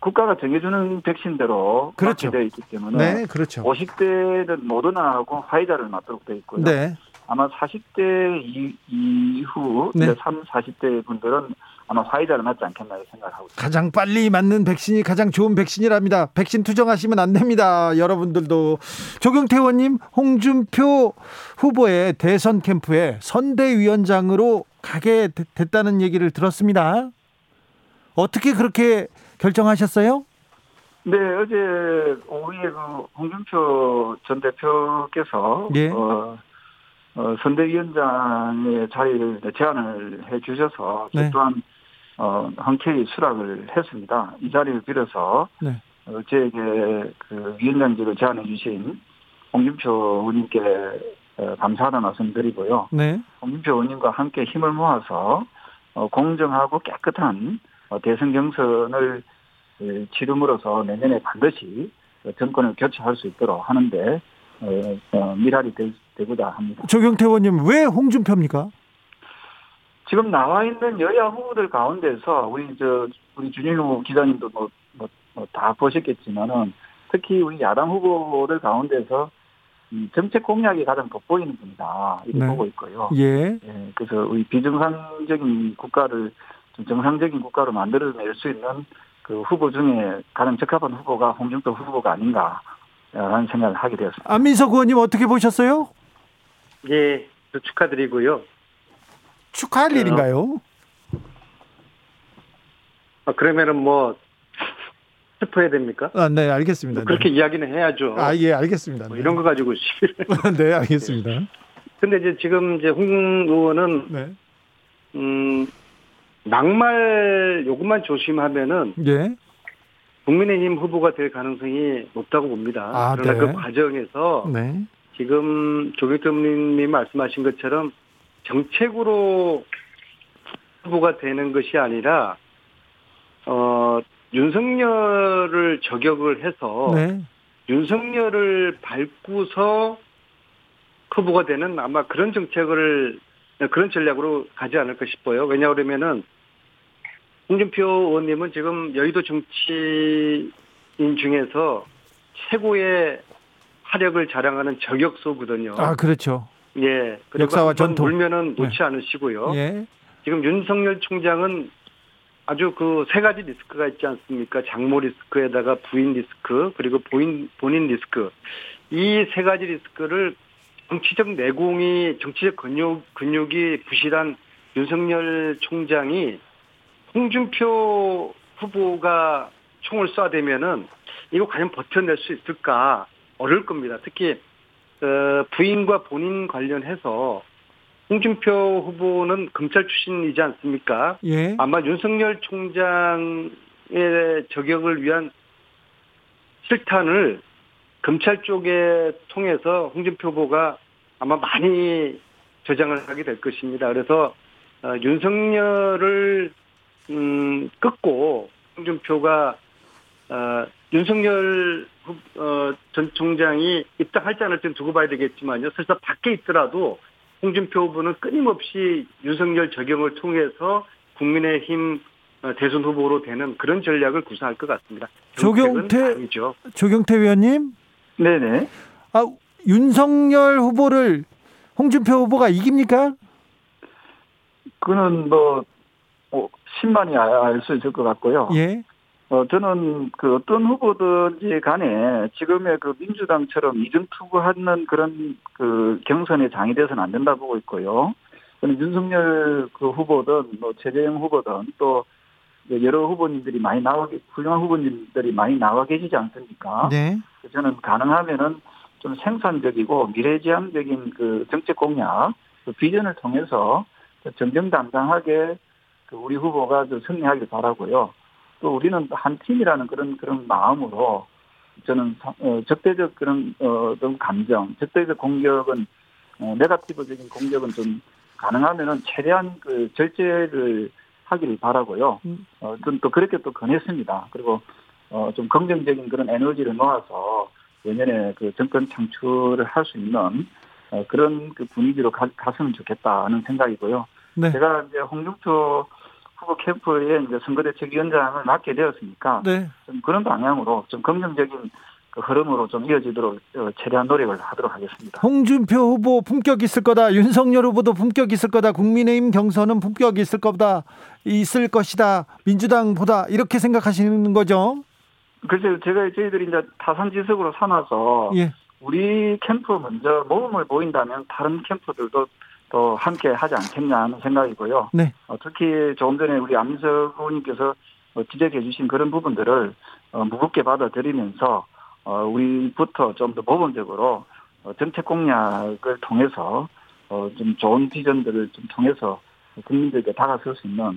국가가 정해주는 백신대로 그렇죠. 되어 있기 때문에 네, 그렇죠. 50대는 모더나하고 화이자를 맞도록 되어 있고요. 네. 아마 40대 이, 이후 네. 이제 3, 40대 분들은 아마 화이자를 맞지 않겠나 생각하고 있습니다. 가장 빨리 맞는 백신이 가장 좋은 백신이랍니다. 백신 투정하시면 안 됩니다. 여러분들도 조경태 의원님 홍준표 후보의 대선 캠프에 선대위원장으로 가게 되- 됐다는 얘기를 들었습니다. 어떻게 그렇게 결정하셨어요? 네, 어제 오후에 그 홍준표 전 대표께서 예. 어, 어, 선대위원장의 자리를 제안을 해 주셔서 네. 저 또한 어, 흔쾌히 수락을 했습니다. 이 자리를 빌어서 네. 어, 저에게 그 위원장직을 제안해 주신 홍준표 의원님께 어, 감사하다는 말씀 드리고요. 네. 홍준표 의원님과 함께 힘을 모아서 어, 공정하고 깨끗한 어, 대선 경선을 치름으로써 내년에 반드시 정권을 교체할 수 있도록 하는데 미랄이 되고자 합니다. 조경태 의원님 왜 홍준표입니까? 지금 나와 있는 여야 후보들 가운데서 우리 저 우리 준일호 기자님도 뭐다 뭐, 뭐 보셨겠지만은 특히 우리 야당 후보들 가운데서 정책 공약이 가장 돋보이는 분이다 이렇게 네. 보고 있고요. 예. 예. 그래서 우리 비정상적인 국가를 좀 정상적인 국가로 만들어낼 수 있는 그 후보 중에 가장 적합한 후보가 홍준표 후보가 아닌가라는 생각을 하게 되었습니다. 안민석 의원님 어떻게 보셨어요? 예, 축하드리고요. 축하할 어, 일인가요? 아, 그러면은 뭐 스포해야 됩니까? 아, 네, 알겠습니다. 뭐 그렇게 네. 이야기는 해야죠. 아, 예, 알겠습니다. 뭐 이런 거 가지고 시비를. *laughs* 네, *laughs* 알겠습니다. 네. 근데 이제 지금 이제 홍 의원은 네. 음 막말 요것만 조심하면은 예. 국민의힘 후보가 될 가능성이 높다고 봅니다. 아, 그러나 네. 그 과정에서 네. 지금 조경태님 말씀하신 것처럼 정책으로 후보가 되는 것이 아니라 어 윤석열을 저격을 해서 네. 윤석열을 밟고서 후보가 되는 아마 그런 정책을 그런 전략으로 가지 않을까 싶어요. 왜냐하면은 홍준표 의원님은 지금 여의도 정치인 중에서 최고의 화력을 자랑하는 저격수거든요. 아 그렇죠. 예. 역사와 전통 물면은 놓지 네. 않으시고요. 예. 지금 윤석열 총장은 아주 그 세 가지 리스크가 있지 않습니까? 장모 리스크에다가 부인 리스크 그리고 본인 본인 리스크 이 세 가지 리스크를 정치적 내공이 정치적 근육 근육이 부실한 윤석열 총장이 홍준표 후보가 총을 쏴대면은 이거 과연 버텨낼 수 있을까 어려울 겁니다. 특히 어, 부인과 본인 관련해서 홍준표 후보는 검찰 출신이지 않습니까? 예. 아마 윤석열 총장의 저격을 위한 실탄을 검찰 쪽에 통해서 홍준표 후보가 아마 많이 저장을 하게 될 것입니다. 그래서 어, 윤석열을 음, 끊고 홍준표가 어, 윤석열 후, 어, 전 총장이 입당할지 안 할지는 두고 봐야 되겠지만요. 설사 밖에 있더라도 홍준표 후보는 끊임없이 윤석열 적용을 통해서 국민의힘 어, 대선 후보로 되는 그런 전략을 구사할 것 같습니다. 조경태 아니죠. 조경태 위원님. 네네. 아 윤석열 후보를 홍준표 후보가 이깁니까? 그는 뭐, 뭐 신만이 알 수 있을 것 같고요. 예. 어, 저는 그 어떤 후보든지 간에 지금의 그 민주당처럼 이중 투구하는 그런 그 경선에 장이 돼서는 안 된다 보고 있고요. 저는 윤석열 그 후보든 뭐 최재형 후보든 또 여러 후보님들이 많이 나와 훌륭한 후보님들이 많이 나와 계시지 않습니까? 네. 저는 가능하면은 좀 생산적이고 미래지향적인 그 정책 공약, 그 비전을 통해서 정정당당하게 그 우리 후보가 승리하길 바라고요. 또 우리는 한 팀이라는 그런 그런 마음으로 저는 어, 적대적 그런 어 떤 감정, 적대적 공격은 어, 네가티브적인 공격은 좀 가능하면은 최대한 그 절제를 하기를 바라고요. 음. 어, 또 그렇게 또 권했습니다. 그리고 어, 좀 긍정적인 그런 에너지를 모아서 내년에 그 정권 창출을 할 수 있는 어, 그런 그 분위기로 가, 갔으면 좋겠다는 생각이고요. 네. 제가 이제 홍준표 후보 캠프에 이제 선거대책위원장을 맡게 되었으니까 네. 좀 그런 방향으로 좀 긍정적인 그 흐름으로 좀 이어지도록 어, 최대한 노력을 하도록 하겠습니다. 홍준표 후보 품격 있을 거다. 윤석열 후보도 품격 있을 거다. 국민의힘 경선은 품격 있을 거다. 있을 것이다. 민주당보다 이렇게 생각하시는 거죠? 글쎄요, 제가 저희들이 이제 타산지석으로 삼아서 예. 우리 캠프 먼저 모험을 보인다면 다른 캠프들도 또 함께 하지 않겠냐 하는 생각이고요. 네. 어, 특히 조금 전에 우리 안민석 의원님께서 어, 지적해 주신 그런 부분들을 어, 무겁게 받아들이면서 어, 우리부터 좀 더 모범적으로 어, 정책 공약을 통해서 어, 좀 좋은 비전들을 좀 통해서 국민들에게 다가설 수 있는 어,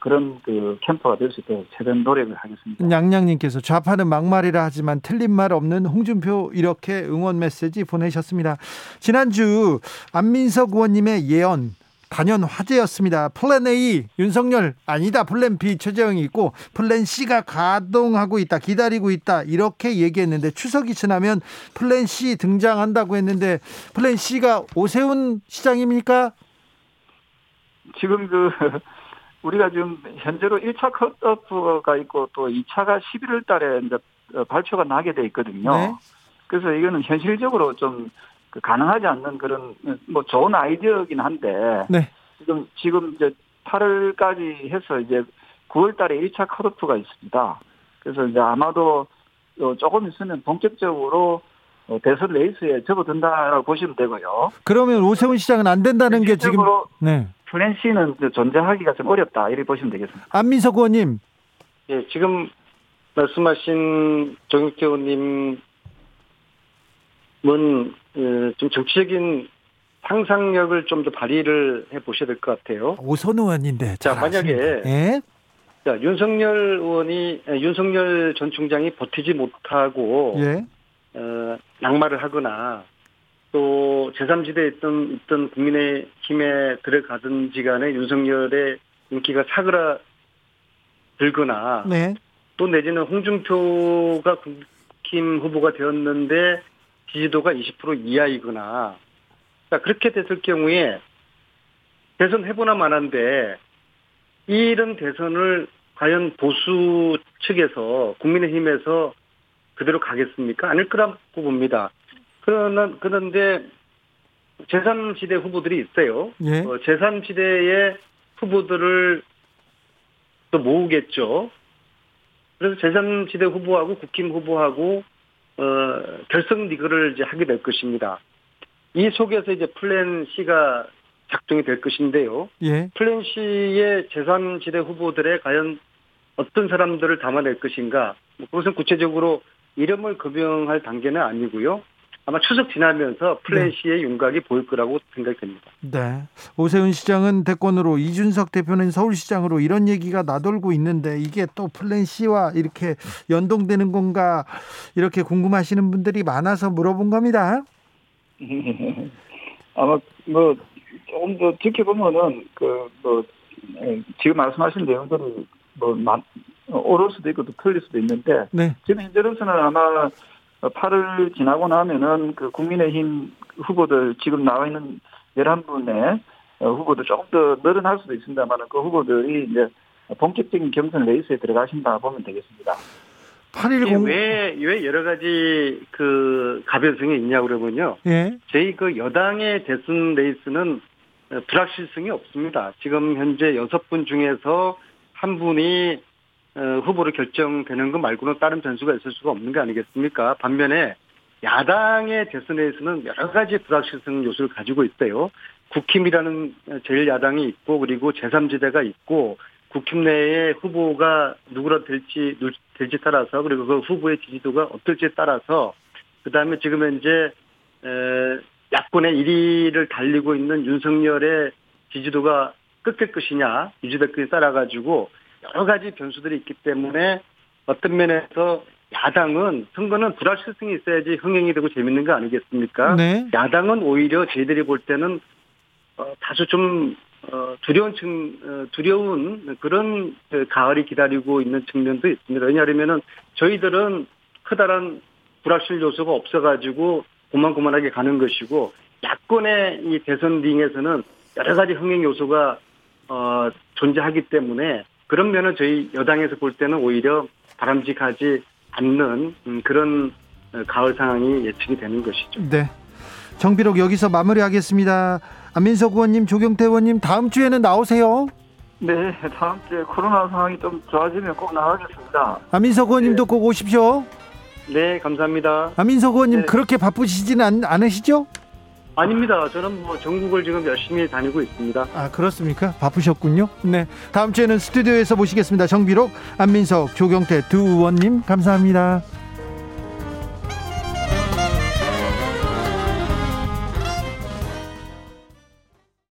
그런 그 캠퍼가 될 수 있도록 최대한 노력을 하겠습니다. 양양님께서 좌파는 막말이라 하지만 틀린 말 없는 홍준표 이렇게 응원 메시지 보내셨습니다. 지난주 안민석 의원님의 예언 단연 화제였습니다. 플랜 A 윤석열 아니다 플랜 B 최재형이 있고 플랜 C가 가동하고 있다 기다리고 있다 이렇게 얘기했는데 추석이 지나면 플랜 C 등장한다고 했는데 플랜 C가 오세훈 시장입니까? 지금 그 우리가 지금 현재로 1차 컷오프가 있고 또 2차가 11월 달에 이제 발표가 나게 돼 있거든요. 네. 그래서 이거는 현실적으로 좀그 가능하지 않는 그런 뭐 좋은 아이디어긴 한데 네. 지금 지금 이제 8월까지 해서 이제 9월 달에 1차 컷오프가 있습니다. 그래서 이제 아마도 조금 있으면 본격적으로 대선 레이스에 접어든다라고 보시면 되고요. 그러면 오세훈 시장은 안 된다는 게 지금 네. 플랜 C는 존재하기가 좀 어렵다 이렇게 보시면 되겠습니다. 안민석 의원님. 예, 지금 말씀하신 정익태 의원님 은 어, 좀 정치적인 상상력을 좀 더 발휘를 해 보셔야 될 것 같아요. 오선 의원인데. 자, 만약에 예? 자, 윤석열 의원이 윤석열 전 총장이 버티지 못하고 예? 어, 낙마를 하거나 또 제3지대에 있던 있던 국민의힘에 들어가든지 간에 윤석열의 인기가 사그라들거나 네. 또 내지는 홍준표가 국힘 후보가 되었는데 지지도가 20% 이하이거나 자, 그렇게 됐을 경우에 대선 해보나 마나인데 이런 대선을 과연 보수 측에서 국민의힘에서 그대로 가겠습니까? 아닐 거라고 봅니다. 그러나 그런데 제3지대 후보들이 있어요. 예. 어, 제3지대의 후보들을 또 모으겠죠. 그래서 제3지대 후보하고 국힘 후보하고 어, 결선 리그를 이제 하게 될 것입니다. 이 속에서 이제 플랜 C가 작동이 될 것인데요. 예. 플랜 C의 제3지대 후보들의 과연 어떤 사람들을 담아낼 것인가. 뭐 그것은 구체적으로 이름을 거명할 단계는 아니고요. 아마 추석 지나면서 플랜 네. C의 윤곽이 보일 거라고 생각됩니다. 네. 오세훈 시장은 대권으로 이준석 대표는 서울시장으로 이런 얘기가 나돌고 있는데 이게 또 플랜 C와 이렇게 연동되는 건가 이렇게 궁금하시는 분들이 많아서 물어본 겁니다. *laughs* 아마 뭐 조금 더 지켜보면은 그뭐 예, 지금 말씀하신 내용들이 뭐 오를 수도 있고 또 틀릴 수도 있는데 네. 지금 현재로서는 아마 8월 지나고 나면은 그 국민의힘 후보들 지금 나와 있는 11분의 후보들 조금 더 늘어날 수도 있습니다만 그 후보들이 이제 본격적인 경선 레이스에 들어가신다 보면 되겠습니다. 810 왜, 왜 여러 가지 그 가변성이 있냐고 그러면요. 예. 저희 그 여당의 대선 레이스는 불확실성이 없습니다. 지금 현재 여섯 분 중에서 한 분이 어, 후보로 결정되는 것 말고는 다른 변수가 있을 수가 없는 게 아니겠습니까? 반면에 야당의 대선에서는 여러 가지 불확실성 요소를 가지고 있어요. 국힘이라는 제일 야당이 있고 그리고 제3지대가 있고 국힘 내에 후보가 누구라 될지 될지 따라서 그리고 그 후보의 지지도가 어떨지에 따라서 그 다음에 지금 현재 야권의 1위를 달리고 있는 윤석열의 지지도가 끝일 것이냐 유지될 것에 따라 가지고 여러 가지 변수들이 있기 때문에 어떤 면에서 야당은 선거는 불확실성이 있어야지 흥행이 되고 재밌는 거 아니겠습니까? 네. 야당은 오히려 저희들이 볼 때는 어, 다소 좀 어, 두려운 측 어, 두려운 그런 그 가을이 기다리고 있는 측면도 있습니다. 왜냐하면은 저희들은 커다란 불확실 요소가 없어가지고 고만고만하게 가는 것이고 야권의 이 대선 링에서는 여러 가지 흥행 요소가 어, 존재하기 때문에 그런 면은 저희 여당에서 볼 때는 오히려 바람직하지 않는 음, 그런 어, 가을 상황이 예측이 되는 것이죠. 네. 정비록 여기서 마무리하겠습니다. 안민석 의원님, 조경태 의원님 다음 주에는 나오세요. 네, 다음 주에 코로나 상황이 좀 좋아지면 꼭 나가겠습니다. 안민석 의원님도 네. 꼭 오십시오. 네, 감사합니다. 안민석 의원님 네. 그렇게 바쁘시지는 않으시죠? 아닙니다. 저는 뭐 전국을 지금 열심히 다니고 있습니다. 아 그렇습니까? 바쁘셨군요. 네. 다음 주에는 스튜디오에서 모시겠습니다. 정비록, 안민석, 조경태 두 의원님 감사합니다.